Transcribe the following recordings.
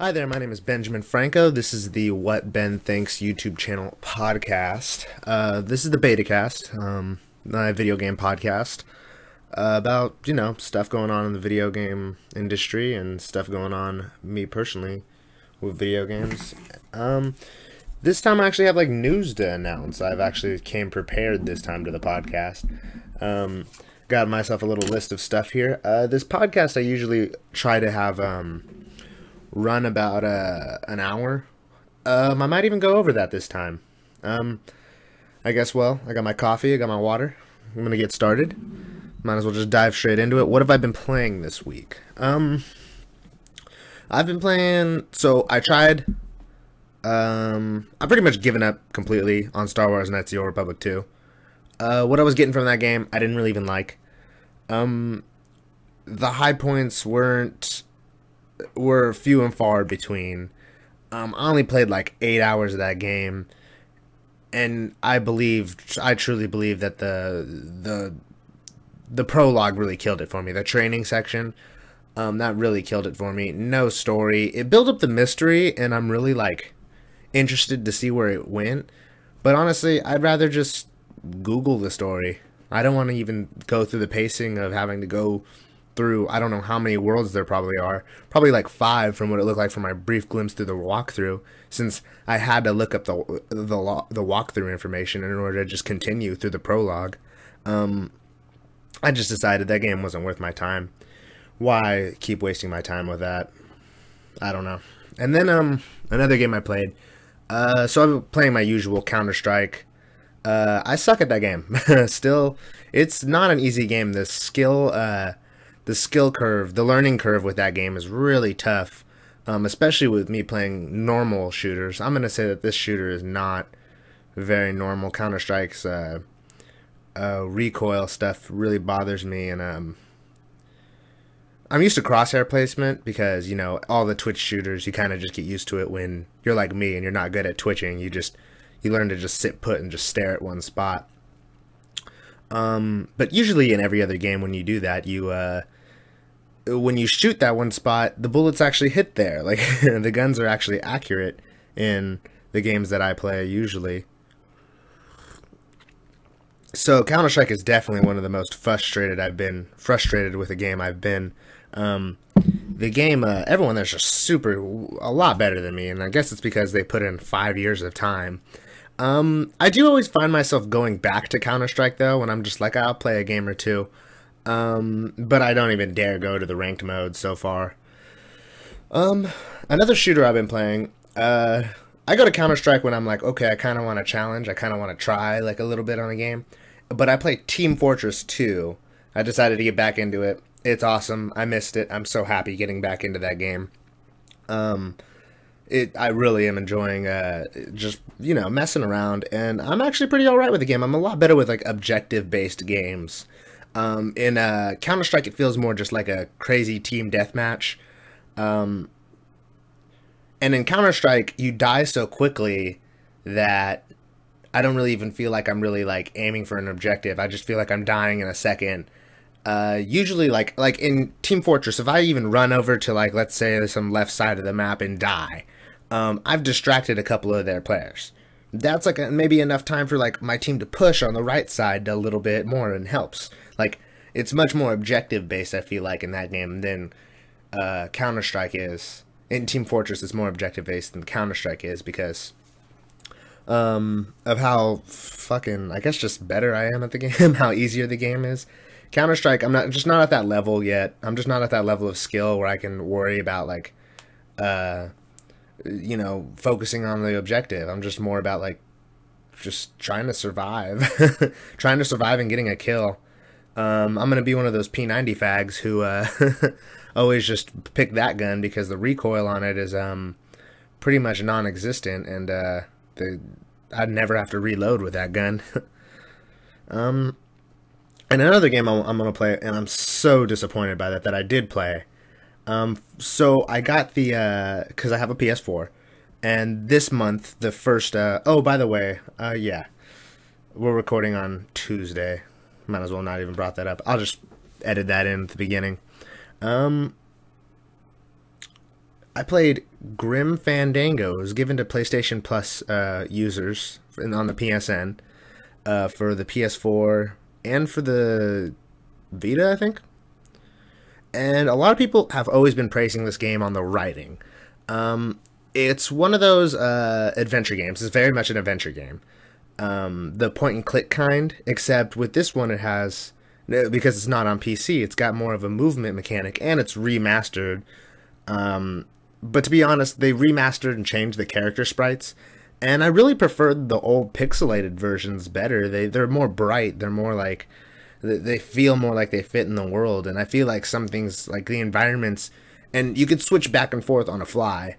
Hi there, my name is Benjamin Franco. This is the What Ben Thinks YouTube channel podcast. Uh, this is the beta cast, um, my video game podcast uh, about, you know, stuff going on in the video game industry and stuff going on me personally with video games. Um, this time I actually have like news to announce. I've actually came prepared this time to the podcast. Um, got myself a little list of stuff here. Uh, this podcast I usually try to have um, run about uh, an hour. Um, I might even go over that this time. Um, I guess, well, I got my coffee, I got my water. I'm going to get started. Might as well just dive straight into it. What have I been playing this week? Um, I've been playing. So I tried. Um, I've pretty much given up completely on Star Wars Knights of the Old Republic 2. Uh, what I was getting from that game, I didn't really even like. Um, the high points weren't were few and far between. Um, I only played like eight hours of that game, and I believe, I truly believe that the the the prologue really killed it for me. The training section, um, that really killed it for me. No story. It built up the mystery, and I'm really like interested to see where it went. But honestly, I'd rather just Google the story. I don't want to even go through the pacing of having to go through I don't know how many worlds there probably are. Probably like five from what it looked like from my brief glimpse through the walkthrough. Since I had to look up the the the walkthrough information in order to just continue through the prologue. Um, I just decided that game wasn't worth my time. Why keep wasting my time with that? I don't know. And then um another game I played. Uh, so I'm playing my usual Counter Strike. Uh, I suck at that game. Still, it's not an easy game. The skill uh the skill curve, the learning curve with that game is really tough, um, especially with me playing normal shooters. I'm gonna say that this shooter is not very normal. Counter Strike's uh, uh, recoil stuff really bothers me, and um, I'm used to crosshair placement because you know all the Twitch shooters. You kind of just get used to it when you're like me and you're not good at twitching. You just you learn to just sit put and just stare at one spot. Um, but usually in every other game, when you do that, you uh, when you shoot that one spot, the bullets actually hit there. Like the guns are actually accurate in the games that I play usually. So Counter Strike is definitely one of the most frustrated I've been. Frustrated with a game I've been. Um, the game, uh, everyone there's just super, a lot better than me, and I guess it's because they put in five years of time. Um, I do always find myself going back to Counter Strike though when I'm just like I'll play a game or two, um, but I don't even dare go to the ranked mode so far. Um, another shooter I've been playing. Uh, I go to Counter Strike when I'm like, okay, I kind of want to challenge. I kind of want to try like a little bit on a game, but I play Team Fortress 2. I decided to get back into it. It's awesome. I missed it. I'm so happy getting back into that game. Um, it I really am enjoying uh, just you know messing around, and I'm actually pretty all right with the game. I'm a lot better with like objective based games. Um, in uh, Counter Strike, it feels more just like a crazy team deathmatch. Um, and in Counter Strike, you die so quickly that I don't really even feel like I'm really like aiming for an objective. I just feel like I'm dying in a second. Uh, usually, like like in Team Fortress, if I even run over to like let's say some left side of the map and die, um, I've distracted a couple of their players. That's like a, maybe enough time for like my team to push on the right side a little bit more and helps. Like it's much more objective based. I feel like in that game than uh, Counter Strike is. In Team Fortress, it's more objective based than Counter Strike is because um, of how fucking I guess just better I am at the game, how easier the game is. Counter Strike, I'm not just not at that level yet. I'm just not at that level of skill where I can worry about like uh you know, focusing on the objective. I'm just more about like just trying to survive, trying to survive and getting a kill. Um, I'm gonna be one of those P90 fags who uh, always just pick that gun because the recoil on it is um, pretty much non-existent, and uh, the I'd never have to reload with that gun. um, and another game I'm, I'm gonna play, and I'm so disappointed by that that I did play um, so I got the because uh, I have a PS4, and this month the first. Uh, oh, by the way, uh, yeah, we're recording on Tuesday. Might as well not even brought that up. I'll just edit that in at the beginning. Um, I played Grim Fandango. It was given to PlayStation Plus uh, users on the PSN uh, for the PS4 and for the Vita, I think. And a lot of people have always been praising this game on the writing. Um, it's one of those uh, adventure games. It's very much an adventure game. Um, the point and click kind, except with this one, it has because it's not on PC. It's got more of a movement mechanic, and it's remastered. Um, but to be honest, they remastered and changed the character sprites, and I really preferred the old pixelated versions better. They they're more bright. They're more like they feel more like they fit in the world, and I feel like some things like the environments, and you could switch back and forth on a fly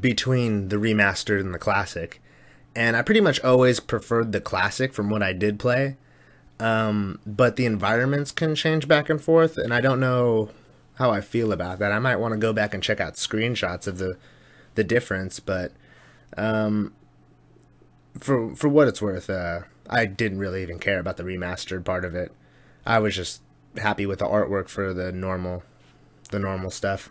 between the remastered and the classic. And I pretty much always preferred the classic from what I did play. Um, but the environments can change back and forth, and I don't know how I feel about that. I might want to go back and check out screenshots of the the difference, but um, for for what it's worth, uh, I didn't really even care about the remastered part of it. I was just happy with the artwork for the normal the normal stuff.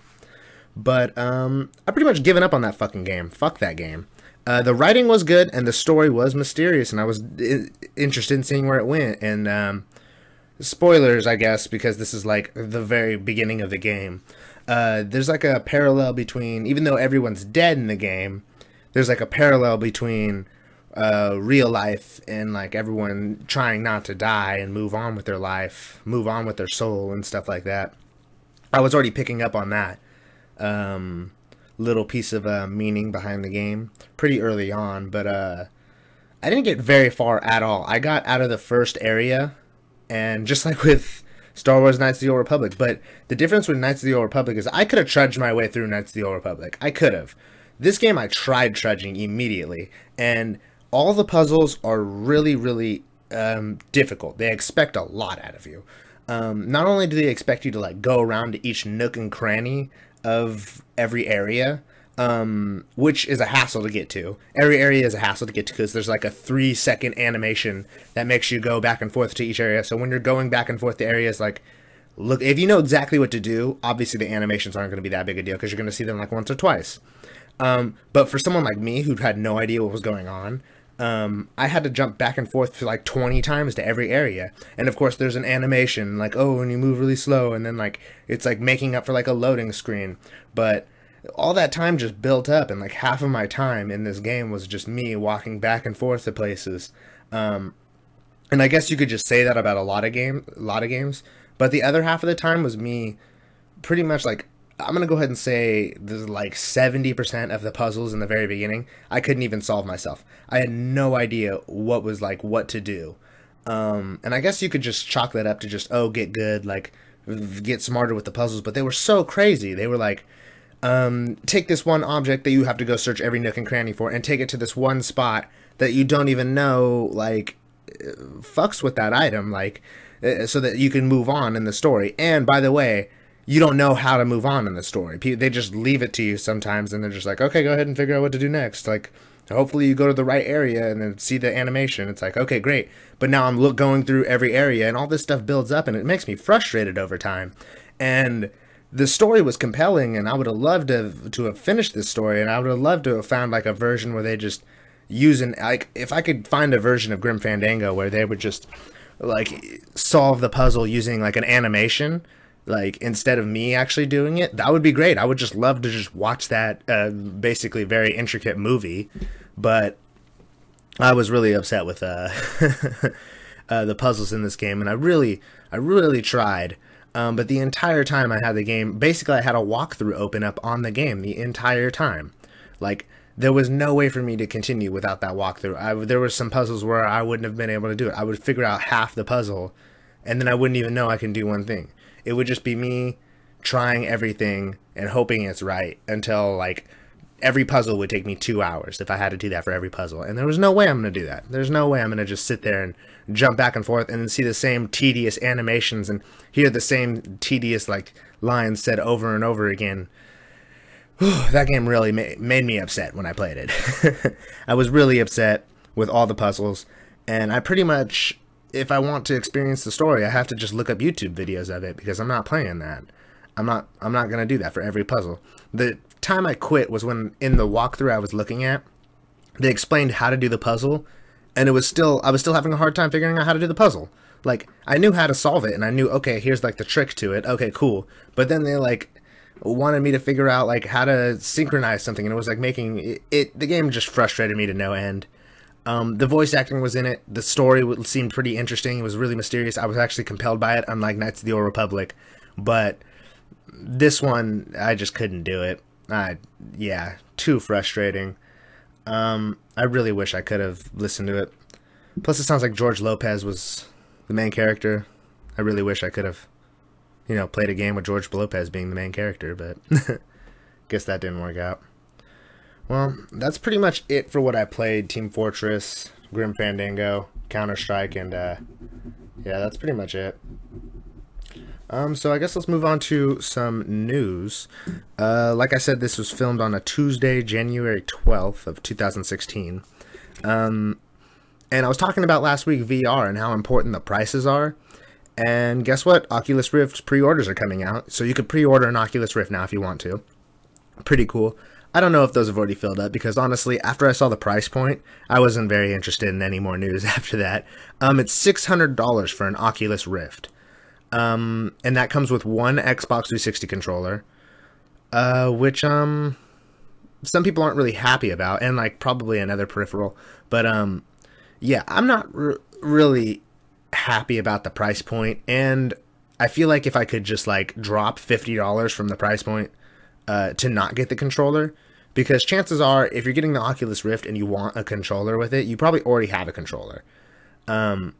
But um, I pretty much given up on that fucking game. Fuck that game. Uh, the writing was good and the story was mysterious, and I was I- interested in seeing where it went. And um, spoilers, I guess, because this is like the very beginning of the game. Uh, there's like a parallel between, even though everyone's dead in the game, there's like a parallel between uh, real life and like everyone trying not to die and move on with their life, move on with their soul and stuff like that. I was already picking up on that um, little piece of uh, meaning behind the game pretty early on, but uh, I didn't get very far at all. I got out of the first area, and just like with Star Wars Knights of the Old Republic, but the difference with Knights of the Old Republic is I could have trudged my way through Knights of the Old Republic. I could have. This game, I tried trudging immediately, and all the puzzles are really, really um, difficult. They expect a lot out of you. Um, not only do they expect you to like go around to each nook and cranny of every area, um, which is a hassle to get to. Every area is a hassle to get to because there's like a three second animation that makes you go back and forth to each area. So when you're going back and forth to areas, like, look, if you know exactly what to do, obviously the animations aren't going to be that big a deal because you're going to see them like once or twice. Um, but for someone like me who had no idea what was going on, um, I had to jump back and forth for like 20 times to every area. And of course, there's an animation like, oh, and you move really slow, and then like it's like making up for like a loading screen. But all that time just built up, and like half of my time in this game was just me walking back and forth to places. Um, and I guess you could just say that about a lot of game, a lot of games. But the other half of the time was me pretty much like I'm gonna go ahead and say there's like 70% of the puzzles in the very beginning I couldn't even solve myself. I had no idea what was like what to do. Um, and I guess you could just chalk that up to just oh get good like get smarter with the puzzles, but they were so crazy. They were like um, take this one object that you have to go search every nook and cranny for and take it to this one spot that you don't even know like fucks with that item like uh, so that you can move on in the story. And by the way, you don't know how to move on in the story. They just leave it to you sometimes, and they're just like, okay, go ahead and figure out what to do next. Like, hopefully you go to the right area and then see the animation. It's like, okay, great. But now I'm look going through every area, and all this stuff builds up, and it makes me frustrated over time. And the story was compelling, and I would have loved to to have finished this story, and I would have loved to have found like a version where they just using like if I could find a version of Grim Fandango where they would just like solve the puzzle using like an animation like instead of me actually doing it that would be great. I would just love to just watch that uh, basically very intricate movie. But i was really upset with uh, uh, the puzzles in this game and i really i really tried. Um, but the entire time i had the game basically i had a walkthrough open up on the game the entire time. Like there was no way for me to continue without that walkthrough. I, there were some puzzles where i wouldn't have been able to do it. I would figure out half the puzzle and then i wouldn't even know i can do one thing it would just be me trying everything and hoping it's right until like every puzzle would take me two hours if I had to do that for every puzzle. And there was no way I'm going to do that. There's no way I'm going to just sit there and jump back and forth and see the same tedious animations and hear the same tedious like lines said over and over again. that game really ma- made me upset when I played it. I was really upset with all the puzzles, and I pretty much if I want to experience the story, I have to just look up YouTube videos of it because I'm not playing that. I'm not I'm not gonna do that for every puzzle. The time I quit was when in the walkthrough I was looking at, they explained how to do the puzzle, and it was still I was still having a hard time figuring out how to do the puzzle. Like I knew how to solve it, and I knew okay, here's like the trick to it. Okay, cool. But then they like wanted me to figure out like how to synchronize something, and it was like making it. it the game just frustrated me to no end. Um, the voice acting was in it. The story seemed pretty interesting. It was really mysterious. I was actually compelled by it, unlike Knights of the Old Republic. But this one, I just couldn't do it. I, yeah, too frustrating. Um, I really wish I could have listened to it. Plus, it sounds like George Lopez was the main character. I really wish I could have, you know, played a game with George Lopez being the main character, but guess that didn't work out. Well, that's pretty much it for what I played. Team Fortress, Grim Fandango, Counter Strike, and uh, yeah, that's pretty much it. Um, so I guess let's move on to some news. Uh, like I said, this was filmed on a Tuesday, January 12th of 2016. Um, and I was talking about last week VR and how important the prices are. And guess what? Oculus Rift pre-orders are coming out, so you could pre-order an Oculus Rift now if you want to. Pretty cool. I don't know if those have already filled up because honestly, after I saw the price point, I wasn't very interested in any more news after that. Um, it's six hundred dollars for an Oculus Rift. Um, and that comes with one Xbox 360 controller, uh, which um, some people aren't really happy about, and like probably another peripheral. But um, yeah, I'm not really happy about the price point, and I feel like if I could just like drop fifty dollars from the price point uh, to not get the controller, because chances are, if you're getting the Oculus Rift and you want a controller with it, you probably already have a controller. Um,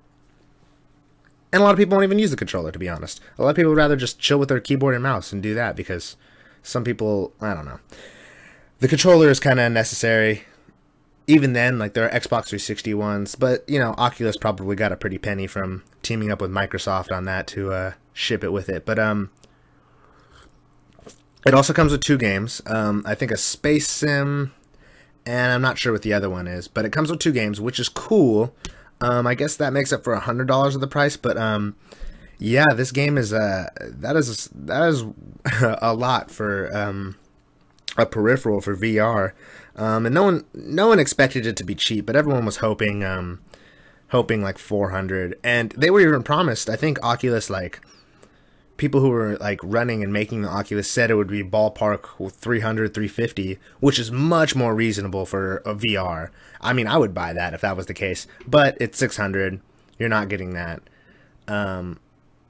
and a lot of people won't even use the controller, to be honest. A lot of people would rather just chill with their keyboard and mouse and do that because some people, I don't know. The controller is kind of necessary. Even then, like there are Xbox 360 ones, but you know, Oculus probably got a pretty penny from teaming up with Microsoft on that to uh, ship it with it. But um, it also comes with two games. Um, I think a space sim, and I'm not sure what the other one is, but it comes with two games, which is cool um, I guess that makes up for hundred dollars of the price, but um, yeah, this game is uh that is that is a lot for um a peripheral for VR. Um, and no one no one expected it to be cheap, but everyone was hoping um hoping like 400 and they were even promised I think Oculus like people who were like running and making the Oculus said it would be ballpark 300 350 which is much more reasonable for a VR. I mean, I would buy that if that was the case, but it's 600. You're not getting that. Um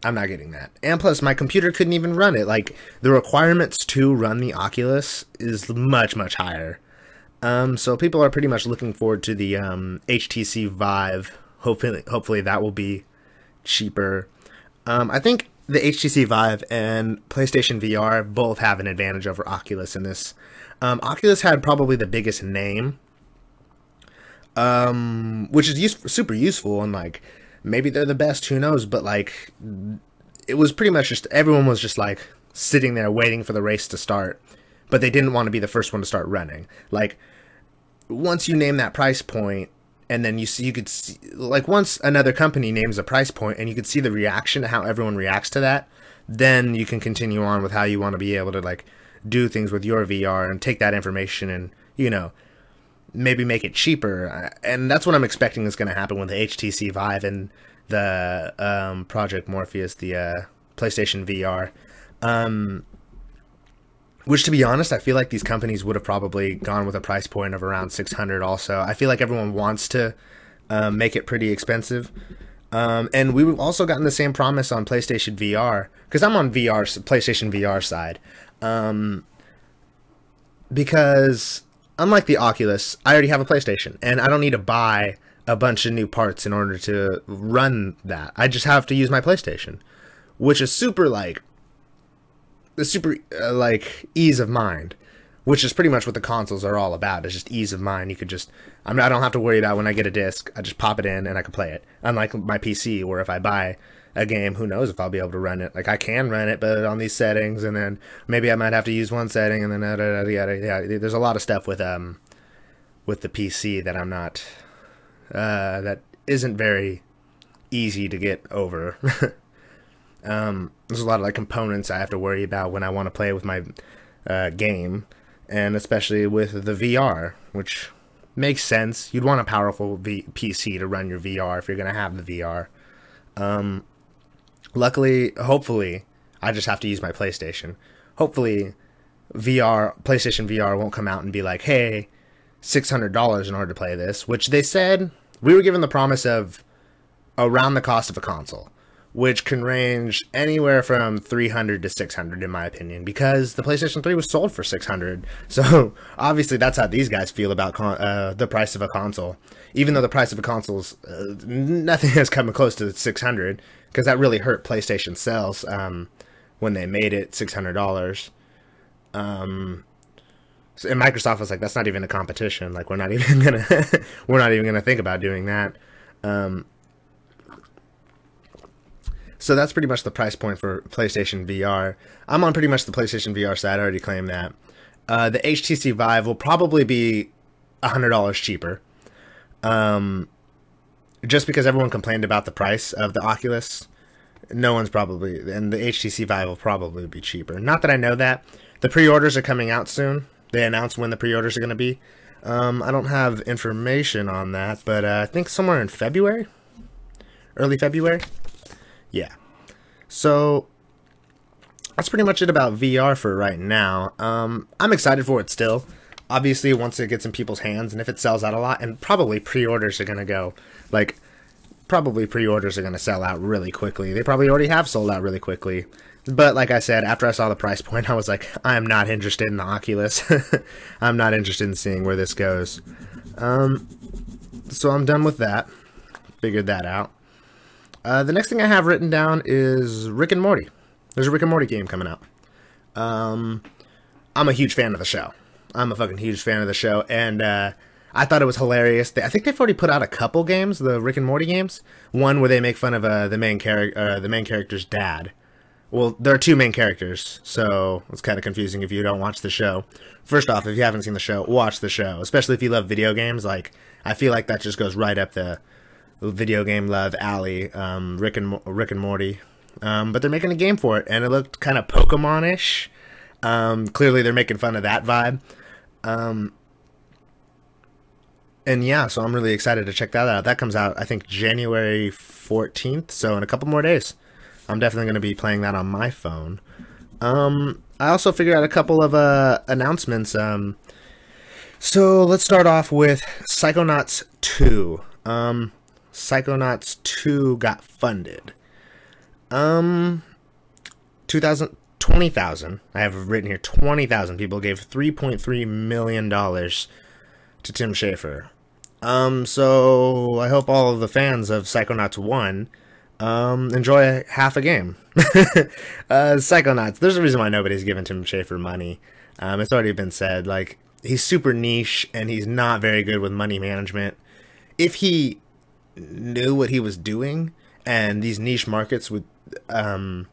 I'm not getting that. And plus my computer couldn't even run it. Like the requirements to run the Oculus is much much higher. Um so people are pretty much looking forward to the um HTC Vive. Hopefully hopefully that will be cheaper. Um I think the HTC Vive and PlayStation VR both have an advantage over Oculus in this. Um, Oculus had probably the biggest name, um, which is use- super useful and like maybe they're the best. Who knows? But like, it was pretty much just everyone was just like sitting there waiting for the race to start, but they didn't want to be the first one to start running. Like, once you name that price point, and then you see you could see like once another company names a price point and you could see the reaction to how everyone reacts to that then you can continue on with how you want to be able to like do things with your VR and take that information and you know maybe make it cheaper. And that's what I'm expecting is going to happen with the HTC Vive and the um, Project Morpheus the uh, PlayStation VR um, which, to be honest, I feel like these companies would have probably gone with a price point of around 600 also. I feel like everyone wants to um, make it pretty expensive. Um, and we've also gotten the same promise on PlayStation VR, because I'm on VR, PlayStation VR side. Um, because unlike the Oculus, I already have a PlayStation, and I don't need to buy a bunch of new parts in order to run that. I just have to use my PlayStation, which is super like the super uh, like ease of mind, which is pretty much what the consoles are all about. It's just ease of mind. You could just I'm I don't have to worry about when I get a disc. I just pop it in and I can play it. Unlike my PC, where if I buy a game, who knows if I'll be able to run it. Like I can run it, but on these settings, and then maybe I might have to use one setting, and then yada, yada, yada. there's a lot of stuff with um with the PC that I'm not uh, that isn't very easy to get over. Um, there's a lot of like components I have to worry about when I want to play with my uh, game, and especially with the VR, which makes sense. You'd want a powerful v- PC to run your VR if you're gonna have the VR. Um, luckily, hopefully, I just have to use my PlayStation. Hopefully, VR PlayStation VR won't come out and be like, "Hey, six hundred dollars in order to play this," which they said we were given the promise of around the cost of a console, which can range anywhere from three hundred to six hundred, in my opinion, because the PlayStation Three was sold for six hundred. So obviously, that's how these guys feel about con- uh, the price of a console. Even though the price of a console's uh, nothing has come close to six hundred, because that really hurt PlayStation sales um, when they made it six hundred dollars. Um, so, and Microsoft was like, "That's not even a competition. Like, we're not even gonna, we're not even gonna think about doing that." Um, so that's pretty much the price point for PlayStation VR. I'm on pretty much the PlayStation VR side. I already claimed that. Uh, the HTC Vive will probably be hundred dollars cheaper. Um, just because everyone complained about the price of the Oculus, no one's probably, and the HTC Vive will probably be cheaper. Not that I know that. The pre-orders are coming out soon. They announced when the pre-orders are going to be. Um, I don't have information on that, but uh, I think somewhere in February, early February. Yeah. So that's pretty much it about VR for right now. Um, I'm excited for it still. Obviously, once it gets in people's hands and if it sells out a lot, and probably pre-orders are going to go like probably pre-orders are going to sell out really quickly. They probably already have sold out really quickly. But like I said, after I saw the price point, I was like, I am not interested in the Oculus. I'm not interested in seeing where this goes. Um, so I'm done with that. Figured that out. Uh, the next thing I have written down is Rick and Morty. There's a Rick and Morty game coming out. Um, I'm a huge fan of the show. I'm a fucking huge fan of the show, and uh, I thought it was hilarious. They, I think they've already put out a couple games, the Rick and Morty games. One where they make fun of uh, the main character, uh, the main character's dad. Well, there are two main characters, so it's kind of confusing if you don't watch the show. First off, if you haven't seen the show, watch the show. Especially if you love video games, like I feel like that just goes right up the video game love alley. Um, Rick and Rick and Morty, um, but they're making a game for it, and it looked kind of Pokemon-ish. Um, clearly, they're making fun of that vibe. Um, and yeah, so I'm really excited to check that out. That comes out, I think, January 14th, so in a couple more days. I'm definitely going to be playing that on my phone. Um, I also figured out a couple of uh, announcements. Um, so let's start off with Psychonauts 2. Um, Psychonauts 2 got funded. Um, 2000, 20,000. I have written here 20,000 people gave $3.3 million to Tim Schafer. Um, so I hope all of the fans of Psychonauts 1 um, enjoy half a game. uh, Psychonauts, there's a reason why nobody's given Tim Schafer money. Um, it's already been said. Like, he's super niche and he's not very good with money management. If he knew what he was doing and these niche markets would, um,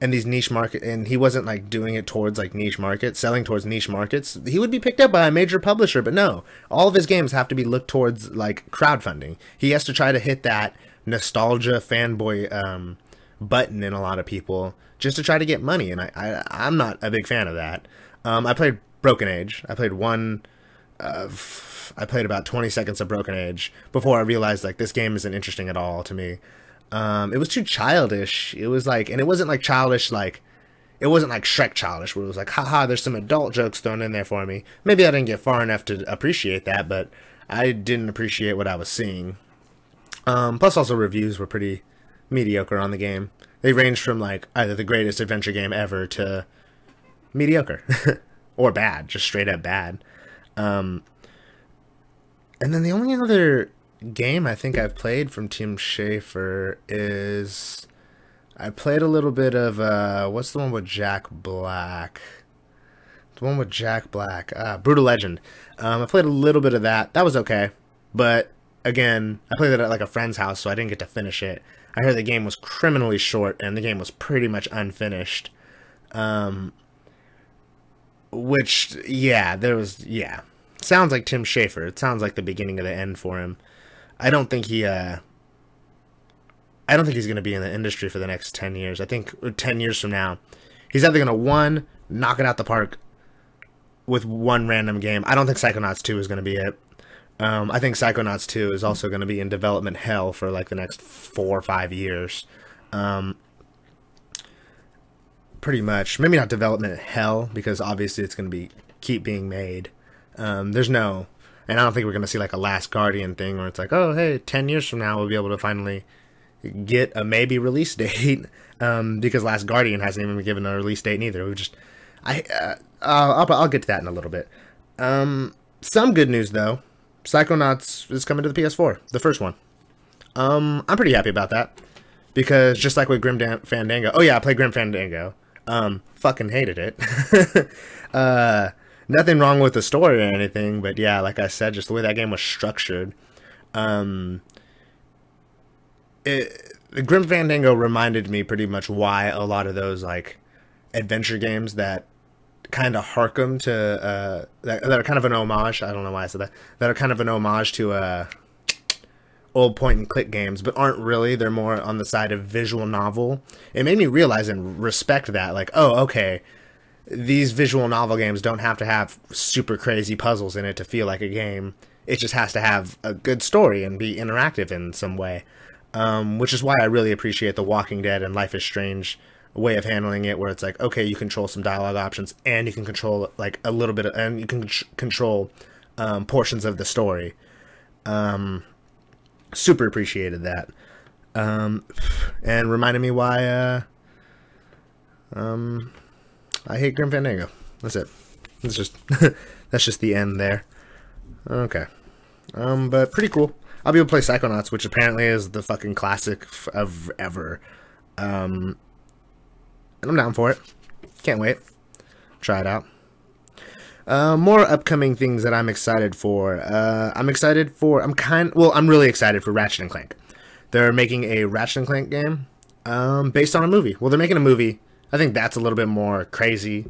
and these niche market and he wasn't like doing it towards like niche markets selling towards niche markets he would be picked up by a major publisher. But no all of his games have to be looked towards like crowdfunding. He has to try to hit that nostalgia fanboy um, button in a lot of people just to try to get money and i, I i'm not a big fan of that. Um, i played broken age. I played one i played about 20 seconds of broken age before i realized like this game isn't interesting at all to me um, it was too childish. It was like, and it wasn't like childish, like, it wasn't like Shrek childish, where it was like, haha, there's some adult jokes thrown in there for me. Maybe I didn't get far enough to appreciate that, but I didn't appreciate what I was seeing. Um, plus, also, reviews were pretty mediocre on the game. They ranged from like either the greatest adventure game ever to mediocre or bad, just straight up bad. Um, and then the only other game I think I've played from Tim Schafer is I played a little bit of uh what's the one with Jack Black? The one with Jack Black, uh, Brutal Legend. Um, I played a little bit of that. That was okay, but again, I played it at like a friend's house, so I didn't get to finish it. I heard the game was criminally short, and the game was pretty much unfinished. Um, which, yeah, there was, yeah, sounds like Tim Schafer. It sounds like the beginning of the end for him. I don't think he uh I don't think he's going to be in the industry for the next 10 years. I think 10 years from now, he's either going to, one, knock it out the park with one random game. I don't think Psychonauts 2 is going to be it. Um, I think Psychonauts 2 is also going to be in development hell for like the next four or five years. Um, pretty much. Maybe not development hell because obviously it's going to be keep being made. Um, there's no, and I don't think we're to see like a Last Guardian thing where it's like, oh, hey, 10 years from now we'll be able to finally get a maybe release date um, because Last Guardian hasn't even been given a release date either. We just, I, uh, I'll, I'll get to that in a little bit. Um, some good news though. Psychonauts is coming to the PS4, the first one. Um, I'm pretty happy about that because just like with Grim Fandango, oh yeah, I played Grim Fandango. Um, fucking hated it. uh, nothing wrong with the story or anything, but yeah, like I said, just the way that game was structured. Um, it, Grim Fandango reminded me pretty much why a lot of those like adventure games that kind of harken to uh, that, that, are kind of an homage. I don't know why I said that. That are kind of an homage to uh, old point and click games, but aren't really. They're more on the side of visual novel. It made me realize and respect that. Like, oh, okay, these visual novel games don't have to have super crazy puzzles in it to feel like a game. It just has to have a good story and be interactive in some way. Um, which is why I really appreciate The Walking Dead and Life is Strange way of handling it where it's like okay you control some dialogue options and you can control like a little bit of, and you can control um, portions of the story um, super appreciated that um, and reminded me why uh, um, I hate Grim Fandango that's it that's just that's just the end there okay um but pretty cool I'll be able to play Psychonauts which apparently is the fucking classic of ever um and I'm down for it. Can't wait. Try it out. Uh, more upcoming things that I'm excited for. Uh, I'm excited for. I'm kind. Well, I'm really excited for Ratchet and Clank. They're making a Ratchet and Clank game um, based on a movie. Well, they're making a movie. I think that's a little bit more crazy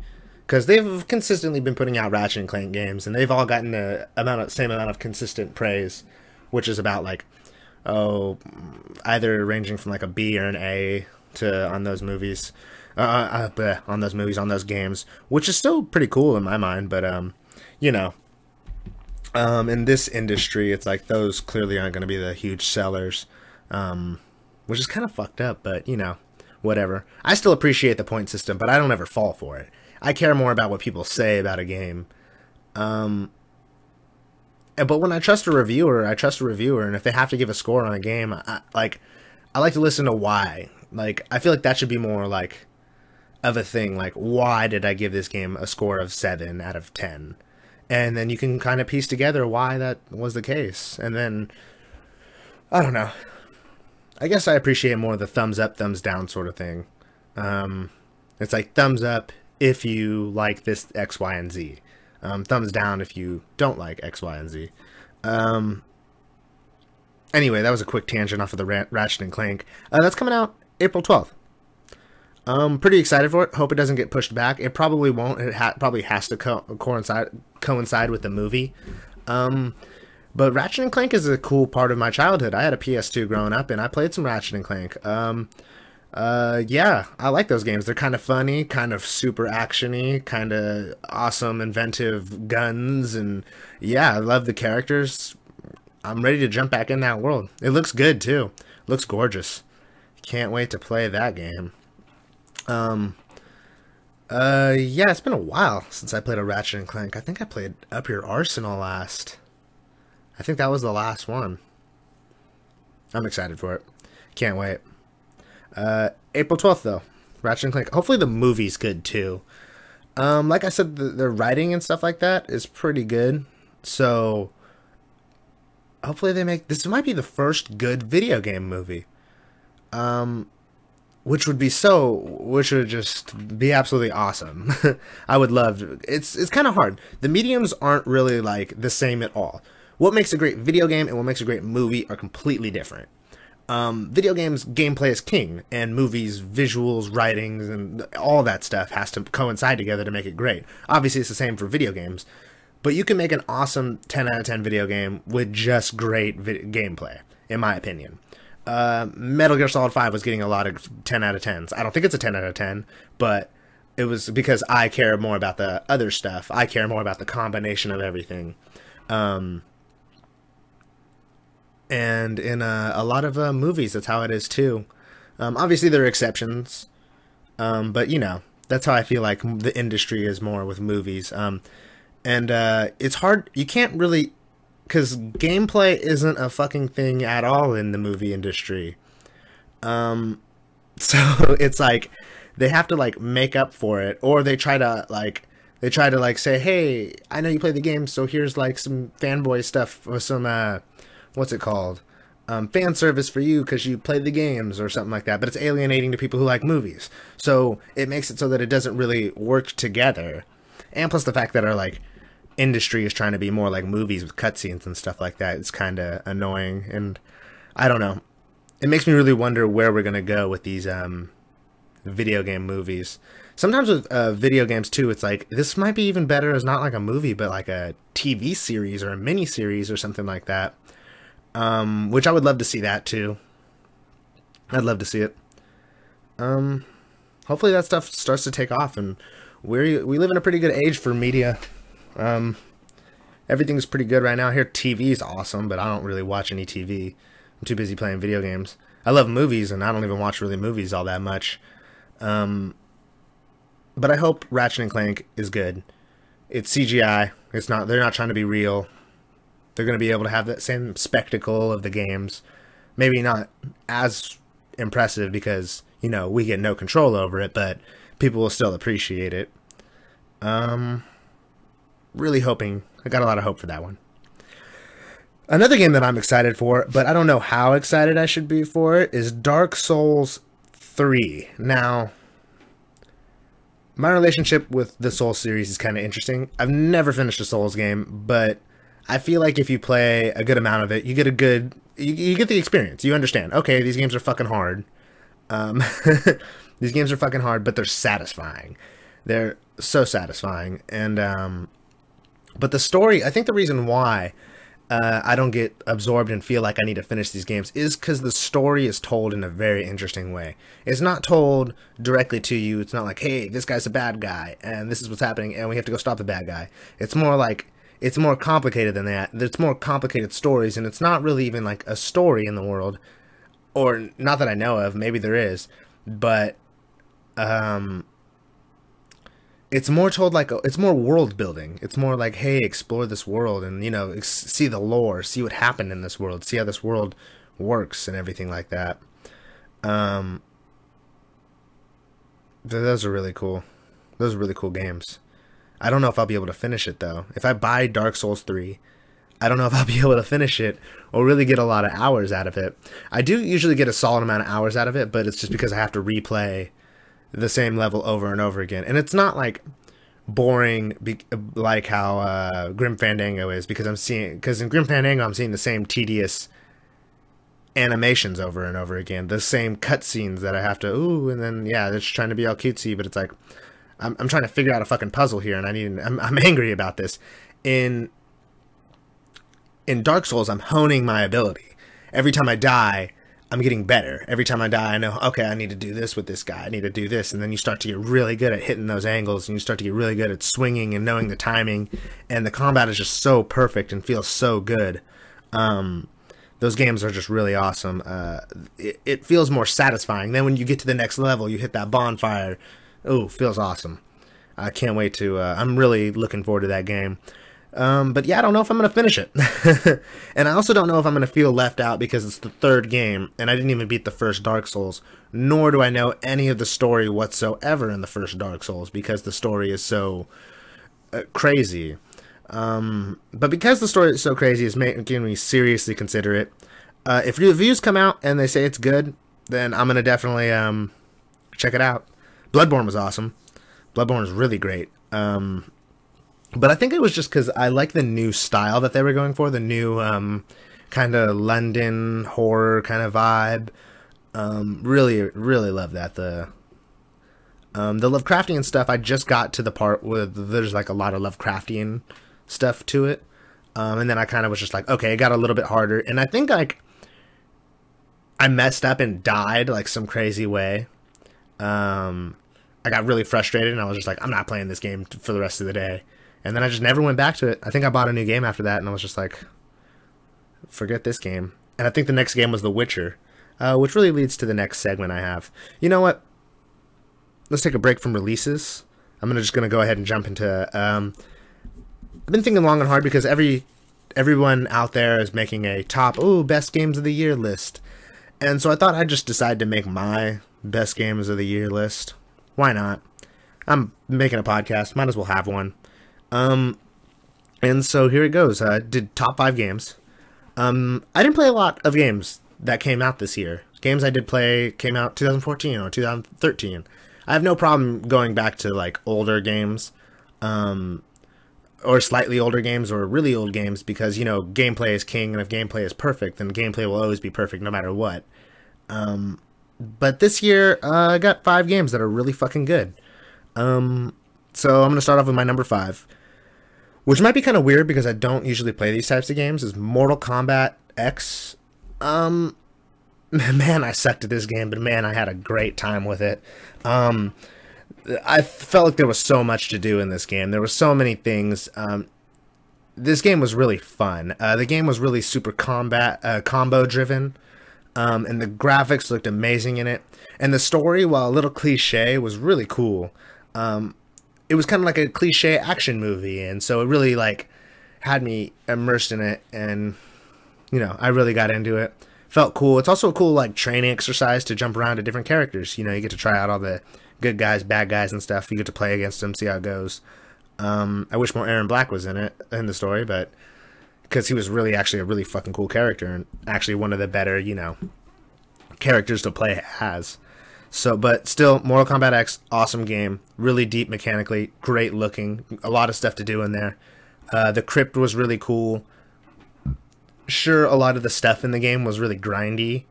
because they've consistently been putting out Ratchet and Clank games, and they've all gotten the amount of same amount of consistent praise, which is about like oh, either ranging from like a B or an A to on those movies uh, uh, bleh, on those movies, on those games, which is still pretty cool in my mind. But um, you know, um, in this industry, it's like those clearly aren't going to be the huge sellers, um, which is kind of fucked up. But you know, whatever. I still appreciate the point system, but I don't ever fall for it. I care more about what people say about a game. Um, but when I trust a reviewer, I trust a reviewer, and if they have to give a score on a game, I, like I like to listen to why. Like I feel like that should be more like of a thing like why did I give this game a score of 7 out of 10 and then you can kind of piece together why that was the case and then I don't know I guess I appreciate more the thumbs up thumbs down sort of thing um, it's like thumbs up if you like this X Y and Z um, thumbs down if you don't like X Y and Z um, anyway that was a quick tangent off of the Ratchet and Clank uh, that's coming out April 12th um, pretty excited for it. Hope it doesn't get pushed back. It probably won't. It ha- probably has to co- coincide coincide with the movie. Um, but Ratchet and Clank is a cool part of my childhood. I had a PS2 growing up, and I played some Ratchet and Clank. Um, uh, yeah, I like those games. They're kind of funny, kind of super actiony, kind of awesome, inventive guns, and yeah, I love the characters. I'm ready to jump back in that world. It looks good too. Looks gorgeous. Can't wait to play that game. Um, uh, yeah, it's been a while since I played a Ratchet and Clank. I think I played Up Your Arsenal last. I think that was the last one. I'm excited for it. Can't wait. Uh, April 12th, though. Ratchet and Clank. Hopefully the movie's good, too. Um, like I said, the, the writing and stuff like that is pretty good. So, hopefully they make... This might be the first good video game movie. Um, which would be so which would just be absolutely awesome i would love it's it's kind of hard the mediums aren't really like the same at all what makes a great video game and what makes a great movie are completely different um, video games gameplay is king and movies visuals writings and all that stuff has to coincide together to make it great obviously it's the same for video games but you can make an awesome 10 out of 10 video game with just great vi- gameplay in my opinion uh, Metal Gear Solid 5 was getting a lot of 10 out of 10s. I don't think it's a 10 out of 10, but it was because I care more about the other stuff. I care more about the combination of everything. Um, and in uh, a lot of uh, movies, that's how it is too. Um, obviously, there are exceptions, um, but you know that's how I feel like the industry is more with movies. Um, and uh, it's hard. You can't really because gameplay isn't a fucking thing at all in the movie industry. Um, so it's like they have to like make up for it, or they try to like they try to like say, "Hey, I know you play the game, so here's like some fanboy stuff or some uh, what's it called?" Um, fan service for you because you play the games or something like that, but it's alienating to people who like movies. So it makes it so that it doesn't really work together. And plus the fact that our like industry is trying to be more like movies with cutscenes and stuff like that. It's kind of annoying, and I don't know. It makes me really wonder where we're gonna go with these um, video game movies. Sometimes with uh, video games too, it's like this might be even better as not like a movie, but like a TV series or a mini series or something like that. Um, which I would love to see that too. I'd love to see it. Um, hopefully that stuff starts to take off, and we we live in a pretty good age for media um, everything's pretty good right now. Here, TV is awesome, but I don't really watch any TV. I'm too busy playing video games. I love movies, and I don't even watch really movies all that much. Um, but I hope Ratchet and Clank is good. It's CGI. It's not. They're not trying to be real. They're going to be able to have that same spectacle of the games. Maybe not as impressive because you know we get no control over it, but people will still appreciate it. Um, really hoping. I got a lot of hope for that one. Another game that I'm excited for, but I don't know how excited I should be for it, is Dark Souls 3. Now, my relationship with the Souls series is kind of interesting. I've never finished a Souls game, but I feel like if you play a good amount of it, you get a good you, you get the experience. You understand. Okay, these games are fucking hard. Um, these games are fucking hard, but they're satisfying. They're so satisfying, and um, but the story, I think the reason why uh, I don't get absorbed and feel like I need to finish these games is because the story is told in a very interesting way. It's not told directly to you. It's not like, hey, this guy's a bad guy and this is what's happening and we have to go stop the bad guy. It's more like it's more complicated than that. There's more complicated stories and it's not really even like a story in the world, or not that I know of. Maybe there is, but um, it's more told like it's more world building. It's more like, hey, explore this world and you know see the lore, see what happened in this world, see how this world works and everything like that. Um, those are really cool. Those are really cool games. I don't know if I'll be able to finish it though. If I buy Dark Souls 3, I don't know if I'll be able to finish it or really get a lot of hours out of it. I do usually get a solid amount of hours out of it, but it's just because I have to replay the same level over and over again. And it's not like boring be- like how uh, Grim Fandango is because I'm seeing because in Grim Fandango I'm seeing the same tedious animations over and over again, the same cutscenes that I have to ooh, and then yeah, just trying to be all cutesy, but it's like I'm I'm trying to figure out a fucking puzzle here, and I need I'm I'm angry about this. In in Dark Souls, I'm honing my ability. Every time I die, I'm getting better. Every time I die, I know, okay, I need to do this with this guy. I need to do this. And then you start to get really good at hitting those angles and you start to get really good at swinging and knowing the timing. And the combat is just so perfect and feels so good. Um, those games are just really awesome. Uh, it, it, feels more satisfying. Then when you get to the next level, you hit that bonfire. Oh, feels awesome. I can't wait to. Uh, I'm really looking forward to that game. Um, but yeah, I don't know if I'm going to finish it. and I also don't know if I'm going to feel left out because it's the third game and I didn't even beat the first Dark Souls, nor do I know any of the story whatsoever in the first Dark Souls because the story is so uh, crazy. Um, but because the story is so crazy, it's making me seriously consider it. Uh, if reviews come out and they say it's good, then I'm going to definitely um, check it out. Bloodborne was awesome. Bloodborne is really great. Um, but I think it was just because I like the new style that they were going for, the new um, kind of London horror kind of vibe. Um, really, really love that. The um, the Lovecraftian stuff. I just got to the part where there's like a lot of Lovecraftian stuff to it, um, and then I kind of was just like, okay, it got a little bit harder, and I think like I messed up and died like some crazy way. Um, I got really frustrated and I was just like, I'm not playing this game for the rest of the day. And then I just never went back to it. I think I bought a new game after that and I was just like, forget this game. And I think the next game was The Witcher, uh, which really leads to the next segment I have. You know what? Let's take a break from releases. I'm gonna just gonna go ahead and jump into. Um, I've been thinking long and hard because every everyone out there is making a top oh best games of the year list, and so I thought I'd just decide to make my best games of the year list. Why not? I'm making a podcast, might as well have one. Um, and so here it goes. I did top five games. Um, I didn't play a lot of games that came out this year. Games I did play came out 2014 or 2013. I have no problem going back to like older games, um, or slightly older games or really old games because you know gameplay is king, and if gameplay is perfect, then gameplay will always be perfect no matter what. Um, but this year, uh, I got five games that are really fucking good. Um, so I'm gonna start off with my number five, which might be kind of weird because I don't usually play these types of games. Is Mortal Kombat X. Um, man, I sucked at this game, but man, I had a great time with it. Um, I felt like there was so much to do in this game. There were so many things. Um, this game was really fun. Uh, the game was really super combat uh, combo driven, um, and the graphics looked amazing in it. And the story, while a little cliche, was really cool. Um, it was kind of like a cliche action movie, and so it really like had me immersed in it, and you know, I really got into it. Felt cool. It's also a cool like training exercise to jump around to different characters. You know, you get to try out all the good guys, bad guys, and stuff. You get to play against them, see how it goes. Um, I wish more Erron Black was in it in the story, but because he was really actually a really fucking cool character and actually one of the better, you know, characters to play as. So, but still, Mortal Kombat X, awesome game, really deep mechanically, great looking, a lot of stuff to do in there. Uh, the crypt was really cool. Sure, a lot of the stuff in the game was really grindy.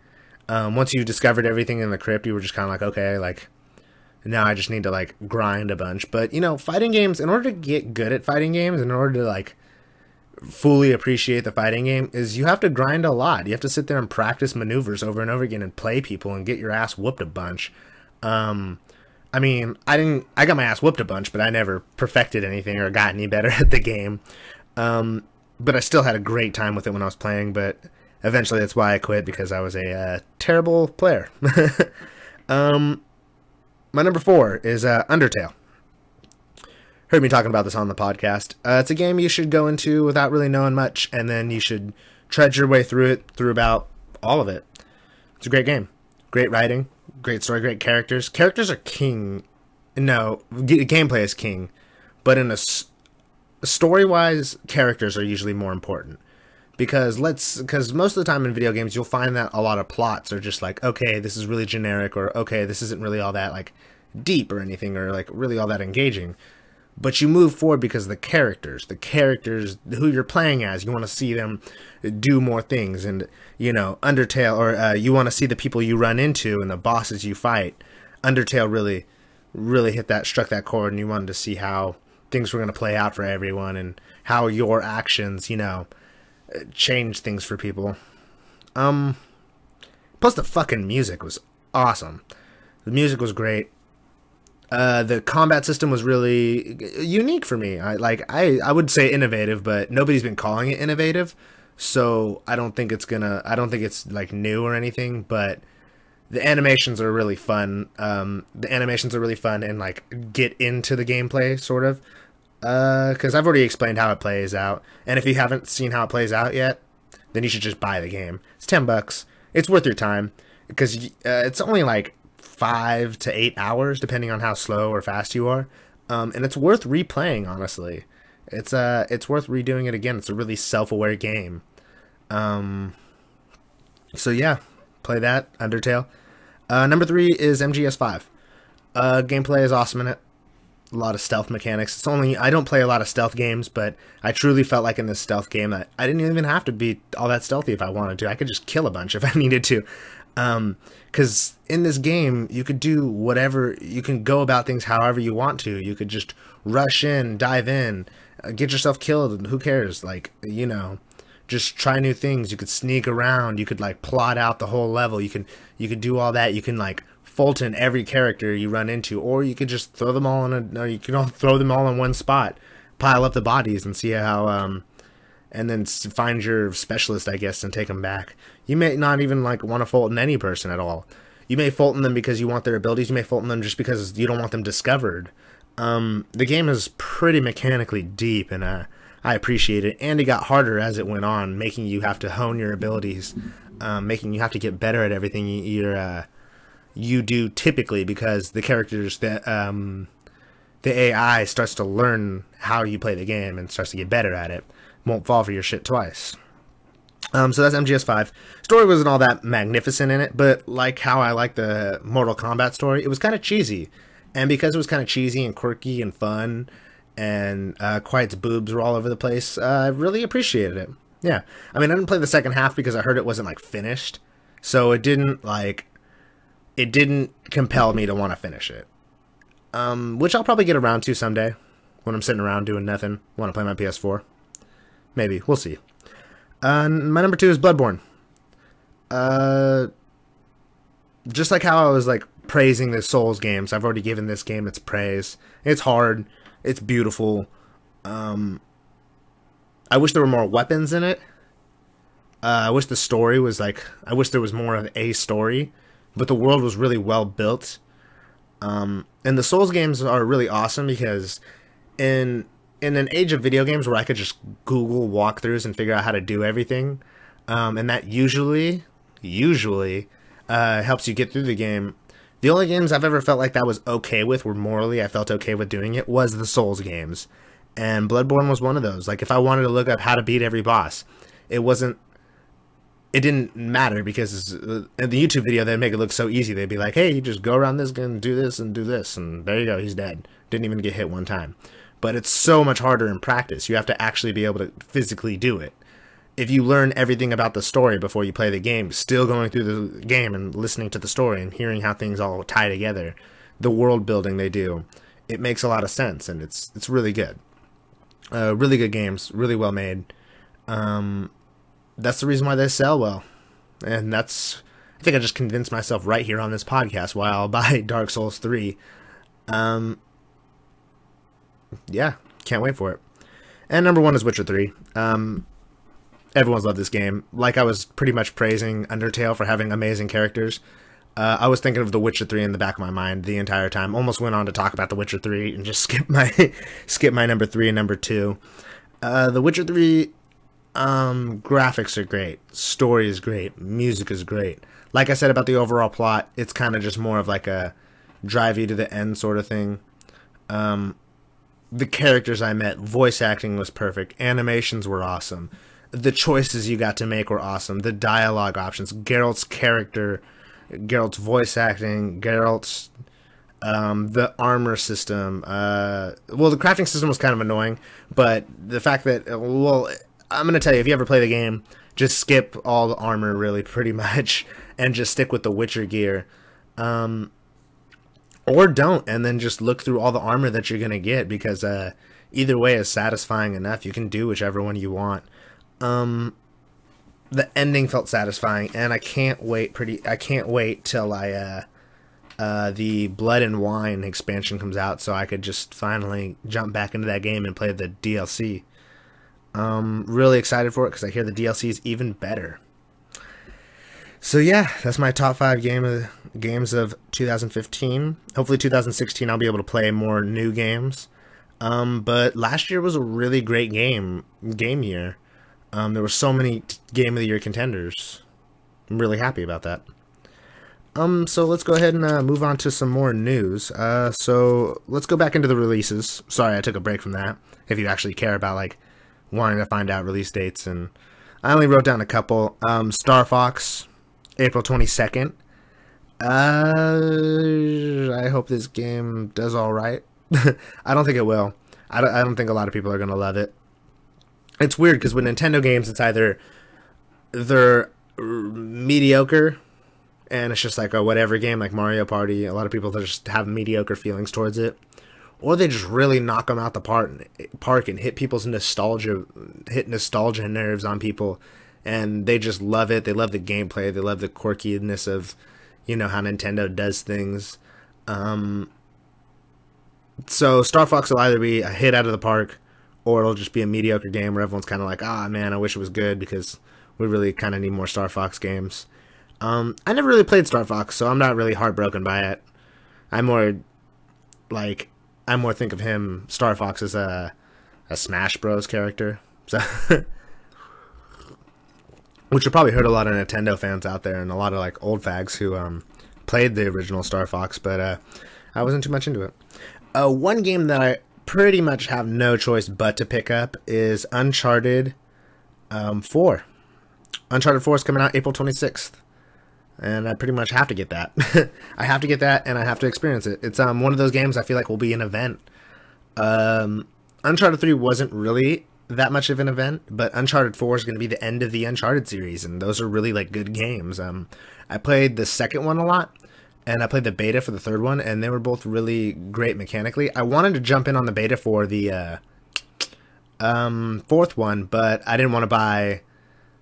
Um, once you discovered everything in the crypt, you were just kind of like, okay, like now I just need to like grind a bunch. But you know, fighting games, in order to get good at fighting games, in order to like fully appreciate the fighting game, is you have to grind a lot. You have to sit there and practice maneuvers over and over again and play people and get your ass whooped a bunch. Um, I mean, I didn't, I got my ass whooped a bunch, but I never perfected anything or got any better at the game. Um, but I still had a great time with it when I was playing. But eventually, that's why I quit because I was a uh, terrible player. um, my number four is uh, Undertale. Heard me talking about this on the podcast. Uh, it's a game you should go into without really knowing much, and then you should tread your way through it through about all of it. It's a great game. Great writing, great story, great characters. Characters are king. No, g- gameplay is king, but in a story-wise, characters are usually more important because let's because most of the time in video games you'll find that a lot of plots are just like okay this is really generic or okay this isn't really all that like deep or anything or like really all that engaging but you move forward because the characters the characters who you're playing as you want to see them do more things and you know undertale or uh, you want to see the people you run into and the bosses you fight undertale really really hit that struck that chord and you wanted to see how things were going to play out for everyone and how your actions you know change things for people. Um, plus the fucking music was awesome. The music was great. Uh, the combat system was really unique for me. I like I I would say innovative, but nobody's been calling it innovative, so I don't think it's gonna. I don't think it's like new or anything. But the animations are really fun. Um, the animations are really fun and like get into the gameplay sort of because uh, I've already explained how it plays out, and if you haven't seen how it plays out yet, then you should just buy the game. It's ten bucks. It's worth your time because uh, it's only like five to eight hours, depending on how slow or fast you are, um, and it's worth replaying. Honestly, it's uh, it's worth redoing it again. It's a really self-aware game. Um, so yeah, play that Undertale. Uh, number three is MGS5. Uh, gameplay is awesome in it a lot of stealth mechanics. It's only I don't play a lot of stealth games, but I truly felt like in this stealth game that I didn't even have to be all that stealthy if I wanted to. I could just kill a bunch if I needed to. Um, because in this game you could do whatever you can go about things however you want to. You could just rush in, dive in, uh, get yourself killed. And who cares? Like you know, just try new things. You could sneak around. You could like plot out the whole level. You can you could do all that. You can like Fulton every character you run into, or you could just throw them all in a. You can all throw them all in one spot, pile up the bodies, and see how. Um, and then find your specialist, I guess, and take them back. You may not even like want to Fulton any person at all. You may Fulton them because you want their abilities. You may Fulton them just because you don't want them discovered. Um, the game is pretty mechanically deep, and uh, I appreciate it. And it got harder as it went on, making you have to hone your abilities, um, making you have to get better at everything you're uh, you do typically because the characters that um, the AI starts to learn how you play the game and starts to get better at it. Won't fall for your shit twice. Um, so that's MGS5. Story wasn't all that magnificent in it, but like how I like the Mortal Kombat story, it was kind of cheesy. And because it was kind of cheesy and quirky and fun, and uh, Quiet's boobs were all over the place, uh, I really appreciated it. Yeah, I mean, I didn't play the second half because I heard it wasn't like finished, so it didn't like, it didn't compel me to want to finish it. Um, which I'll probably get around to someday when I'm sitting around doing nothing. Want to play my PS4? Maybe we'll see. My number two is Bloodborne. Uh, just like how I was like praising the Souls games, I've already given this game its praise. It's hard. It's beautiful. Um, I wish there were more weapons in it. Uh, I wish the story was like. I wish there was more of a story, but the world was really well built. Um, and the Souls games are really awesome because in in an age of video games where I could just Google walkthroughs and figure out how to do everything, um, and that usually usually uh, helps you get through the game. The only games I've ever felt like that was okay with, where morally I felt okay with doing it, was the Souls games, and Bloodborne was one of those. Like if I wanted to look up how to beat every boss, it wasn't. It didn't matter because uh, in the YouTube video they'd make it look so easy. They'd be like, "Hey, you just go around this and do this and do this, and there you go, he's dead. Didn't even get hit one time." But it's so much harder in practice. You have to actually be able to physically do it if you learn everything about the story before you play the game, still going through the game and listening to the story and hearing how things all tie together, the world building they do, it makes a lot of sense and it's it's really good. Uh, really good games, really well made. Um, that's the reason why they sell well, and that's I think I just convinced myself right here on this podcast why I'll buy Dark Souls three. Um, yeah, can't wait for it. And number one is Witcher three. Um, everyone's loved this game. Like I was pretty much praising Undertale for having amazing characters. Uh, I was thinking of The Witcher Three in the back of my mind the entire time. Almost went on to talk about The Witcher Three and just skip my skip my number three and number two. Uh, the Witcher Three um, graphics are great, story is great, music is great. Like I said about the overall plot, it's kind of just more of like a drive you to the end sort of thing. Um, the characters I met, voice acting was perfect, animations were awesome the choices you got to make were awesome. The dialogue options, Geralt's character, Geralt's voice acting, Geralt's um, the armor system. Uh, well, the crafting system was kind of annoying, but the fact that well, I'm gonna tell you, if you ever play the game, just skip all the armor really, pretty much, and just stick with the Witcher gear. Um, or don't, and then just look through all the armor that you're gonna get because uh, either way is satisfying enough. You can do whichever one you want. Um, the ending felt satisfying, and I can't wait. Pretty, I can't wait till I uh, uh, the Blood and Wine expansion comes out, so I could just finally jump back into that game and play the DLC. Um, really excited for it because I hear the DLC is even better. So yeah, that's my top five game of games of 2015. Hopefully, 2016 I'll be able to play more new games. Um, but last year was a really great game game year. Um, there were so many game of the year contenders. I'm really happy about that. Um, so let's go ahead and uh, move on to some more news. Uh, so let's go back into the releases. Sorry, I took a break from that. If you actually care about like wanting to find out release dates, and I only wrote down a couple. Um, Star Fox, April twenty second. Uh, I hope this game does all right. I don't think it will. I don't, I don't think a lot of people are gonna love it it's weird because with Nintendo games, it's either they're mediocre and it's just like a whatever game like Mario Party. A lot of people just have mediocre feelings towards it, or they just really knock them out the park and hit people's nostalgia, hit nostalgia nerves on people, and they just love it. They love the gameplay. They love the quirkiness of, you know, how Nintendo does things. Um, so Star Fox will either be a hit out of the park, or it'll just be a mediocre game where everyone's kind of like, ah, man, I wish it was good because we really kind of need more Star Fox games. Um, I never really played Star Fox, so I'm not really heartbroken by it. I'm more like I more think of him Star Fox as a a Smash Bros character. So which you probably heard a lot of Nintendo fans out there and a lot of like old fags who um, played the original Star Fox, but uh, I wasn't too much into it. Uh, one game that I pretty much have no choice but to pick up is Uncharted um, 4. Uncharted 4 is coming out April 26th and I pretty much have to get that. I have to get that, and I have to experience it. It's um one of those games I feel like will be an event. Um, Uncharted Three wasn't really that much of an event, but Uncharted Four is going to be the end of the Uncharted series, and those are really like good games. Um, I played the second one a lot, and I played the beta for the third one, and they were both really great mechanically. I wanted to jump in on the beta for the uh, um fourth one, but I didn't want to buy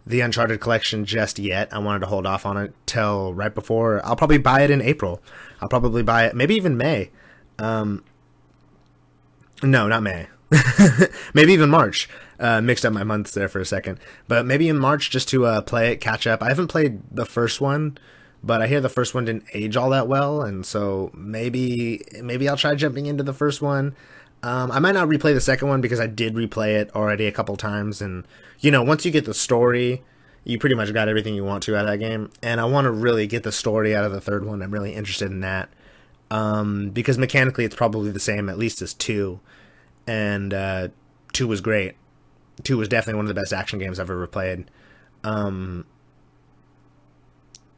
the Uncharted collection just yet. I wanted to hold off on it till right before. I'll probably buy it in April. I'll probably buy it maybe even May. Um, no, not May. maybe even March. Uh, mixed up my months there for a second, but maybe in March just to uh, play it, catch up. I haven't played the first one, but I hear the first one didn't age all that well, and so maybe maybe I'll try jumping into the first one. Um, I might not replay the second one because I did replay it already a couple times, and you know, once you get the story, you pretty much got everything you want to out of that game. And I want to really get the story out of the third one. I'm really interested in that um, because mechanically it's probably the same, at least as two, and uh, two was great. Two was definitely one of the best action games I've ever played. Um,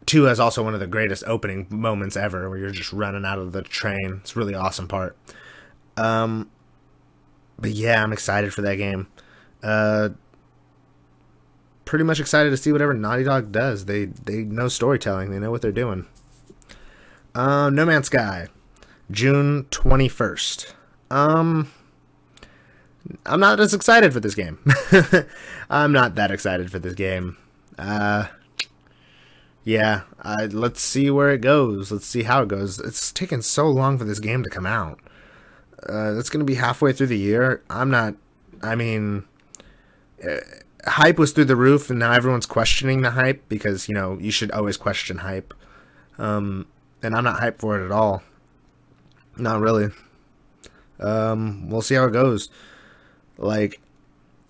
two has also one of the greatest opening moments ever, where you're just running out of the train. It's a really awesome part. Um, but yeah, I'm excited for that game. Uh, pretty much excited to see whatever Naughty Dog does. They they know storytelling. They know what they're doing. Um, No Man's Sky, June twenty first. Um, I'm not as excited for this game. I'm not that excited for this game. Uh, yeah, let's see where it goes. Let's see how it goes. It's taken so long for this game to come out uh, going to be halfway through the year. I'm not. I mean, uh, hype was through the roof, and now everyone's questioning the hype because you know you should always question hype. Um, and I'm not hyped for it at all. Not really. Um, we'll see how it goes. Like,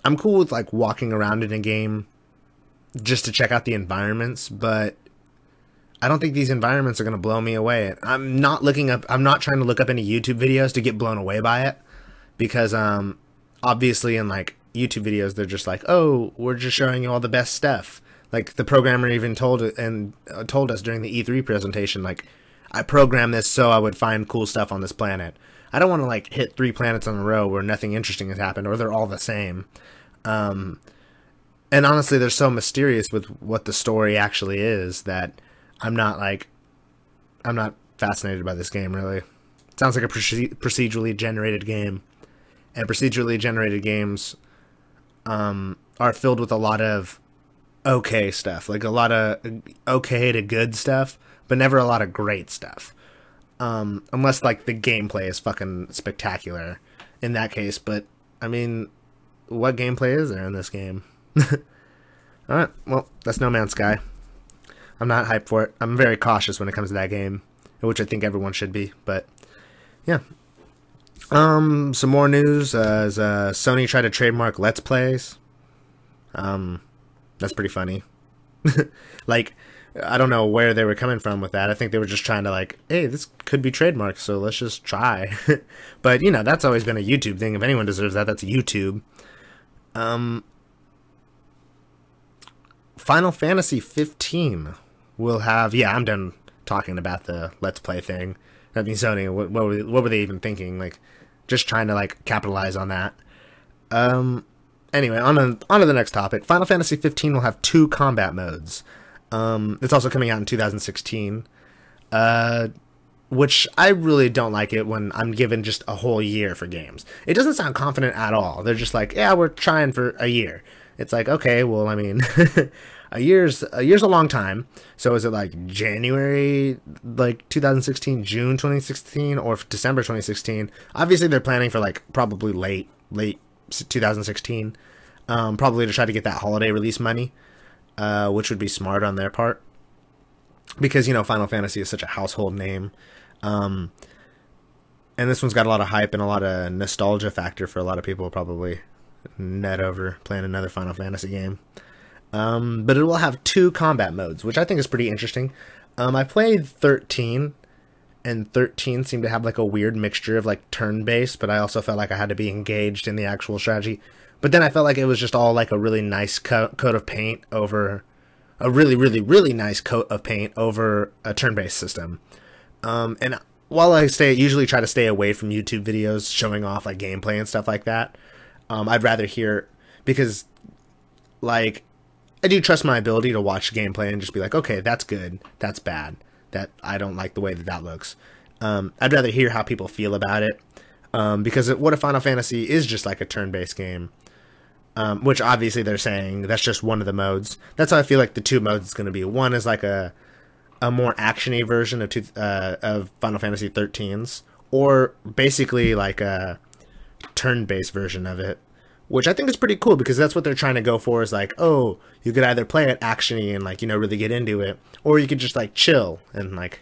I'm cool with like walking around in a game just to check out the environments, but I don't think these environments are going to blow me away. I'm not looking up. I'm not trying to look up any YouTube videos to get blown away by it, because um, obviously in like YouTube videos they're just like, oh, we're just showing you all the best stuff. Like the programmer even told and uh, told us during the E3 presentation, like I programmed this so I would find cool stuff on this planet. I don't want to like hit three planets in a row where nothing interesting has happened or they're all the same. Um, and honestly, they're so mysterious with what the story actually is that I'm not like I'm not fascinated by this game really. It sounds like a procedurally generated game, and procedurally generated games um, are filled with a lot of okay stuff, like a lot of okay to good stuff, but never a lot of great stuff. Um, unless like the gameplay is fucking spectacular in that case, but I mean, what gameplay is there in this game? All right, well, that's No Man's Sky. I'm not hyped for it. I'm very cautious when it comes to that game, which I think everyone should be. But yeah. Um, some more news uh, as uh, Sony tried to trademark Let's Plays. Um, that's pretty funny. like, I don't know where they were coming from with that. I think they were just trying to like, hey, this could be trademarked, so let's just try. but you know, that's always been a YouTube thing. If anyone deserves that, that's YouTube. Um, Final Fantasy 15 will have. Yeah, I'm done talking about the Let's Play thing. I mean, Sony, what, what, were, what were they even thinking? Like, just trying to like capitalize on that. Um. Anyway, on to, on to the next topic. Final Fantasy 15 will have two combat modes. Um, it's also coming out in 2016. Uh, which I really don't like it when I'm given just a whole year for games. It doesn't sound confident at all. They're just like, yeah, we're trying for a year. It's like, okay, well, I mean, a year's a year's a long time. So is it like January, like 2016, June 2016, or December 2016? Obviously, they're planning for like probably late late 2016, um, probably to try to get that holiday release money, uh, which would be smart on their part because you know Final Fantasy is such a household name. Um, and this one's got a lot of hype and a lot of nostalgia factor for a lot of people probably net over playing another Final Fantasy game. Um, but it will have two combat modes, which I think is pretty interesting. Um, I played 13, and 13 seemed to have like a weird mixture of like turn based, but I also felt like I had to be engaged in the actual strategy. But then I felt like it was just all like a really nice co- coat of paint over a really, really, really nice coat of paint over a turn based system. Um, and while I stay, usually try to stay away from YouTube videos showing off like gameplay and stuff like that, um, I'd rather hear because, like, I do trust my ability to watch gameplay and just be like, okay, that's good, that's bad, that I don't like the way that that looks. Um, I'd rather hear how people feel about it um, because what if Final Fantasy is just like a turn-based game, um, which obviously they're saying that's just one of the modes. That's how I feel like the two modes is going to be. One is like a a more actiony version of two, uh, of Final Fantasy 13's, or basically like a turn-based version of it, which I think is pretty cool because that's what they're trying to go for. Is like, oh, you could either play it actiony and like you know really get into it, or you could just like chill and like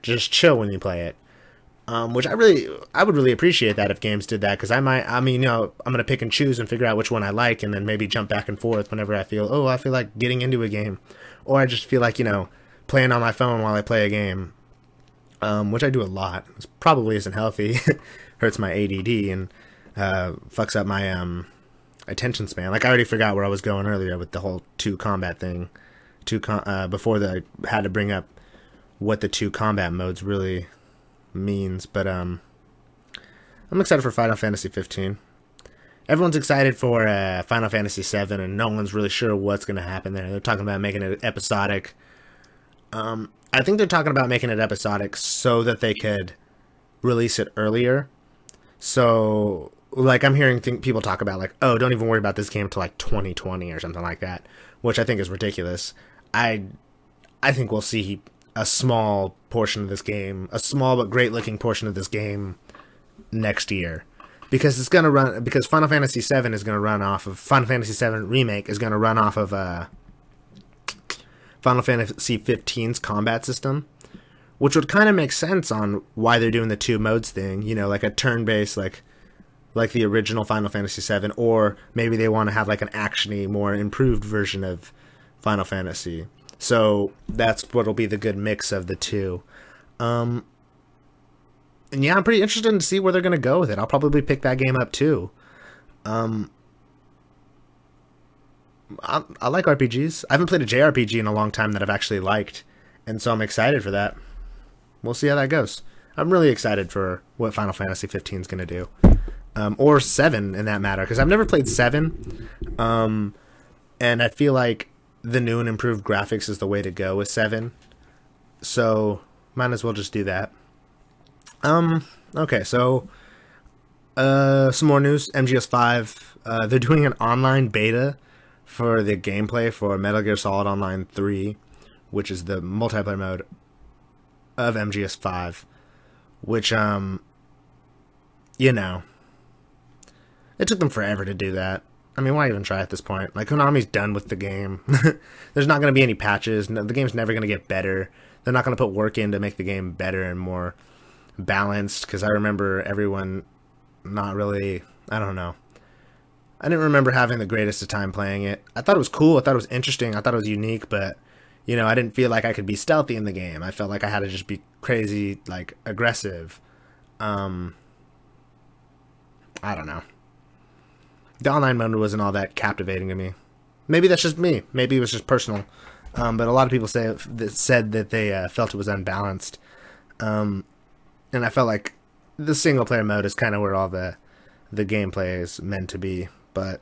just chill when you play it. Um, which I really, I would really appreciate that if games did that because I might, I mean, you know, I'm gonna pick and choose and figure out which one I like, and then maybe jump back and forth whenever I feel, oh, I feel like getting into a game, or I just feel like you know playing on my phone while I play a game, um, which I do a lot. It probably isn't healthy, hurts my ADD and uh, fucks up my um, attention span. Like I already forgot where I was going earlier with the whole two combat thing. Two com- uh, before the I had to bring up what the two combat modes really means, but um, I'm excited for Final Fantasy 15. Everyone's excited for uh, Final Fantasy 7, and no one's really sure what's going to happen there. They're talking about making it episodic um, I think they're talking about making it episodic so that they could release it earlier. So, like, I'm hearing th- people talk about like, oh, don't even worry about this game till like 2020 or something like that, which I think is ridiculous. I, I think we'll see a small portion of this game, a small but great looking portion of this game next year. Because it's gonna run because Final Fantasy VII is gonna run off of Final Fantasy VII remake is gonna run off of uh Final Fantasy 15's combat system, which would kind of make sense on why they're doing the two modes thing. You know, like a turn-based, like like the original Final Fantasy 7, or maybe they want to have like an actiony, more improved version of Final Fantasy. So that's what'll be the good mix of the two. Um, and yeah, I'm pretty interested to see where they're gonna go with it. I'll probably pick that game up too. Um, I, I like RPGs. I haven't played a JRPG in a long time that I've actually liked, and so I'm excited for that. We'll see how that goes. I'm really excited for what Final Fantasy 15 is going to do, um, or seven in that matter, because I've never played seven, um, and I feel like the new and improved graphics is the way to go with seven. So might as well just do that. Um. Okay. So, uh, some more news. MGS5. Uh, they're doing an online beta for the gameplay for Metal Gear Solid Online 3, which is the multiplayer mode of MGS5, which um you know, it took them forever to do that. I mean, why even try at this point? Like Konami's done with the game. There's not going to be any patches. No, the game's never going to get better. They're not going to put work in to make the game better and more balanced because I remember everyone not really, I don't know. I didn't remember having the greatest of time playing it. I thought it was cool. I thought it was interesting. I thought it was unique, but you know, I didn't feel like I could be stealthy in the game. I felt like I had to just be crazy, like aggressive. Um, I don't know. The online mode wasn't all that captivating to me. Maybe that's just me. Maybe it was just personal. Um, but a lot of people say that said that they uh, felt it was unbalanced. Um, and I felt like the single player mode is kind of where all the the gameplay is meant to be. But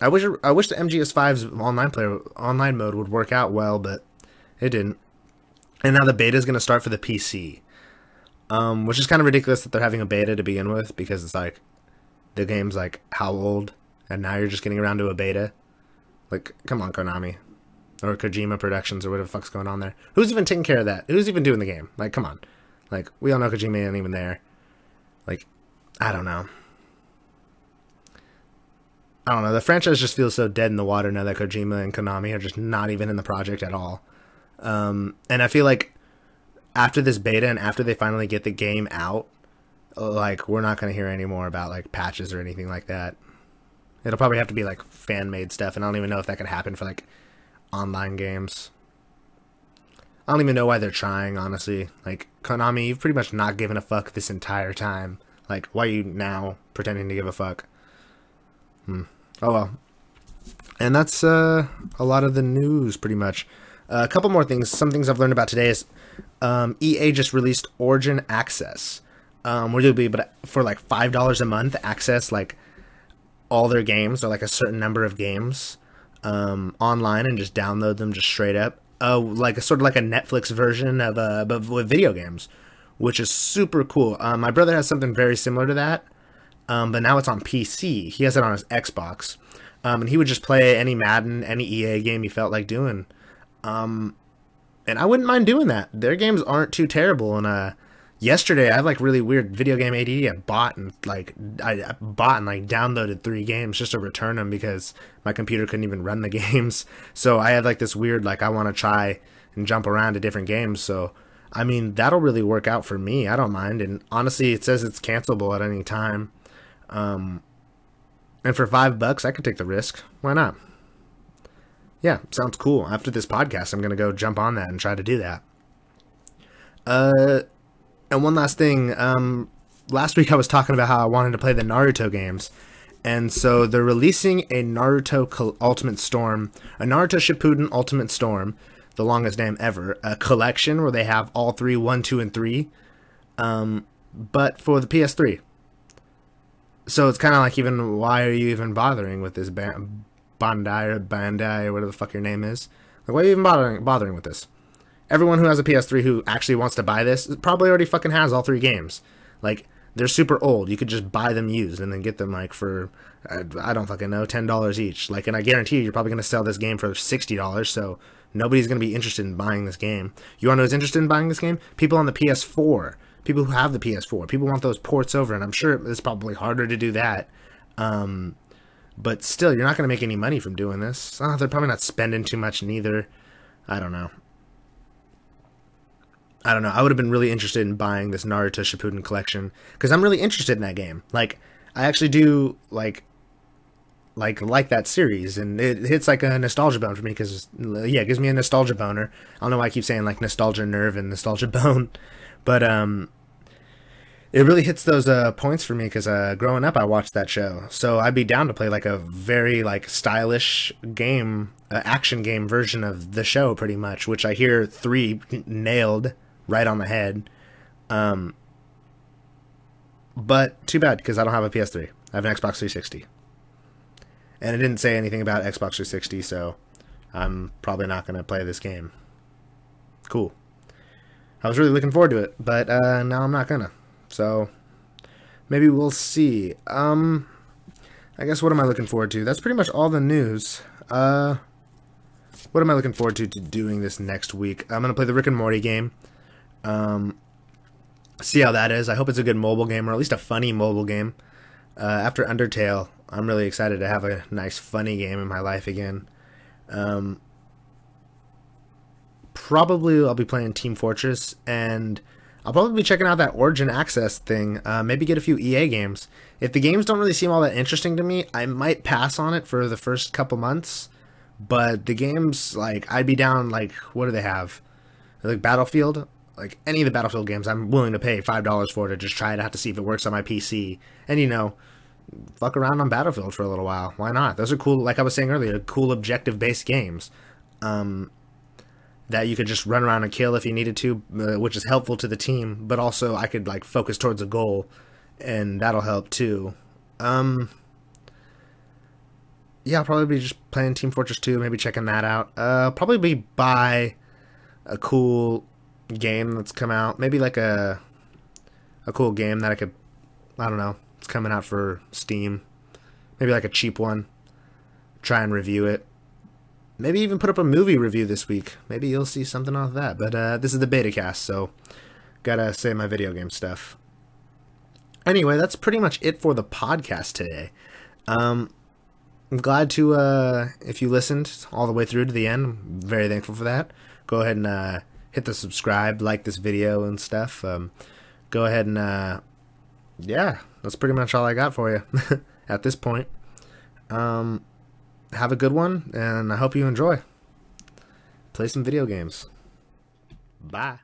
I wish I wish the MGS5's online player online mode would work out well, but it didn't. And now the beta is going to start for the PC. Um, which is kind of ridiculous that they're having a beta to begin with because it's like the game's like how old, and now you're just getting around to a beta. Like, come on, Konami or Kojima Productions or whatever the fuck's going on there. Who's even taking care of that? Who's even doing the game? Like, come on. Like, we all know Kojima ain't even there. Like, I don't know. I don't know. The franchise just feels so dead in the water now that Kojima and Konami are just not even in the project at all. Um, and I feel like after this beta and after they finally get the game out, like we're not going to hear any more about like patches or anything like that. It'll probably have to be like fan made stuff, and I don't even know if that could happen for like online games. I don't even know why they're trying, honestly. Like Konami, you've pretty much not given a fuck this entire time. Like, why are you now pretending to give a fuck? Hmm. Oh well. And that's uh, a lot of the news, pretty much. Uh, a couple more things. Some things I've learned about today is um, EA just released Origin Access, um, where you'll be able to, for like five dollars a month, access like all their games or like a certain number of games um, online and just download them just straight up. Uh, like a sort of like a Netflix version of uh, but with video games, which is super cool. Um, my brother has something very similar to that, um, but now it's on PC. He has it on his Xbox, um, and he would just play any Madden, any EA game he felt like doing. Um, and I wouldn't mind doing that. Their games aren't too terrible, and uh, yesterday I had like really weird video game ADD. I bought and like I bought and like downloaded three games just to return them because my computer couldn't even run the games. So I had like this weird like I want to try and jump around to different games. So I mean that'll really work out for me. I don't mind. And honestly, it says it's cancelable at any time. Um, and for five bucks, I could take the risk. Why not? Yeah, sounds cool. After this podcast, I'm gonna go jump on that and try to do that. Uh, and one last thing. Um, last week I was talking about how I wanted to play the Naruto games. And so they're releasing a Naruto Ultimate Storm, a Naruto Shippuden Ultimate Storm, the longest name ever, a collection where they have all three, one, two, and three, um, but for the PS3. So it's kind of like even why are you even bothering with this ba- Bandai or Bandai or whatever the fuck your name is? Like why are you even bothering bothering with this? Everyone who has a PS3 who actually wants to buy this probably already fucking has all three games. Like they're super old. You could just buy them used and then get them like for I don't fucking know ten dollars each. Like, and I guarantee you, you're probably gonna sell this game for sixty dollars. So nobody's gonna be interested in buying this game. You want to know who's interested in buying this game? People on the PS4. People who have the PS4. People want those ports over, and I'm sure it's probably harder to do that. Um, but still, you're not gonna make any money from doing this. Oh, they're probably not spending too much neither. I don't know. I don't know. I would have been really interested in buying this Naruto Shippuden collection because I'm really interested in that game. Like, I actually do like like like that series, and it hits like a nostalgia bone for me because yeah, it gives me a nostalgia boner. I don't know why I keep saying like nostalgia nerve and nostalgia bone, but um, it really hits those uh, points for me because uh, growing up I watched that show, so I'd be down to play like a very like stylish game, uh, action game version of the show, pretty much, which I hear three nailed right on the head. Um, but too bad because I don't have a PS3. I have an Xbox 360. And it didn't say anything about Xbox 360, so I'm probably not going to play this game. Cool. I was really looking forward to it, but uh, now I'm not gonna. So maybe we'll see. Um, I guess what am I looking forward to? That's pretty much all the news. Uh, what am I looking forward to, to doing this next week? I'm gonna play the Rick and Morty game. Um, see how that is. I hope it's a good mobile game, or at least a funny mobile game. Uh, after Undertale, I'm really excited to have a nice, funny game in my life again. Um, probably I'll be playing Team Fortress, and I'll probably be checking out that Origin Access thing. Uh, maybe get a few EA games. If the games don't really seem all that interesting to me, I might pass on it for the first couple months. But the games, like, I'd be down. Like, what do they have? Like Battlefield like any of the Battlefield games, I'm willing to pay five dollars for to just try it out to see if it works on my PC. And you know, fuck around on Battlefield for a little while. Why not? Those are cool. Like I was saying earlier, cool objective based games. Um, that you could just run around and kill if you needed to, uh, which is helpful to the team. But also, I could like focus towards a goal, and that'll help too. Um, yeah, I'll probably be just playing Team Fortress 2, maybe checking that out. Uh, probably be buy a cool game that's come out. Maybe like a a cool game that I could, I don't know, it's coming out for Steam. Maybe like a cheap one. Try and review it. Maybe even put up a movie review this week. Maybe you'll see something off that. But uh, this is the beta cast, so gotta say my video game stuff. Anyway, that's pretty much it for the podcast today. Um, I'm glad to, uh, if you listened all the way through to the end, I'm very thankful for that. Go ahead and uh, hit the subscribe, like this video and stuff. Um, go ahead and, uh, yeah, that's pretty much all I got for you at this point. Um, have a good one, and I hope you enjoy. Play some video games. Bye.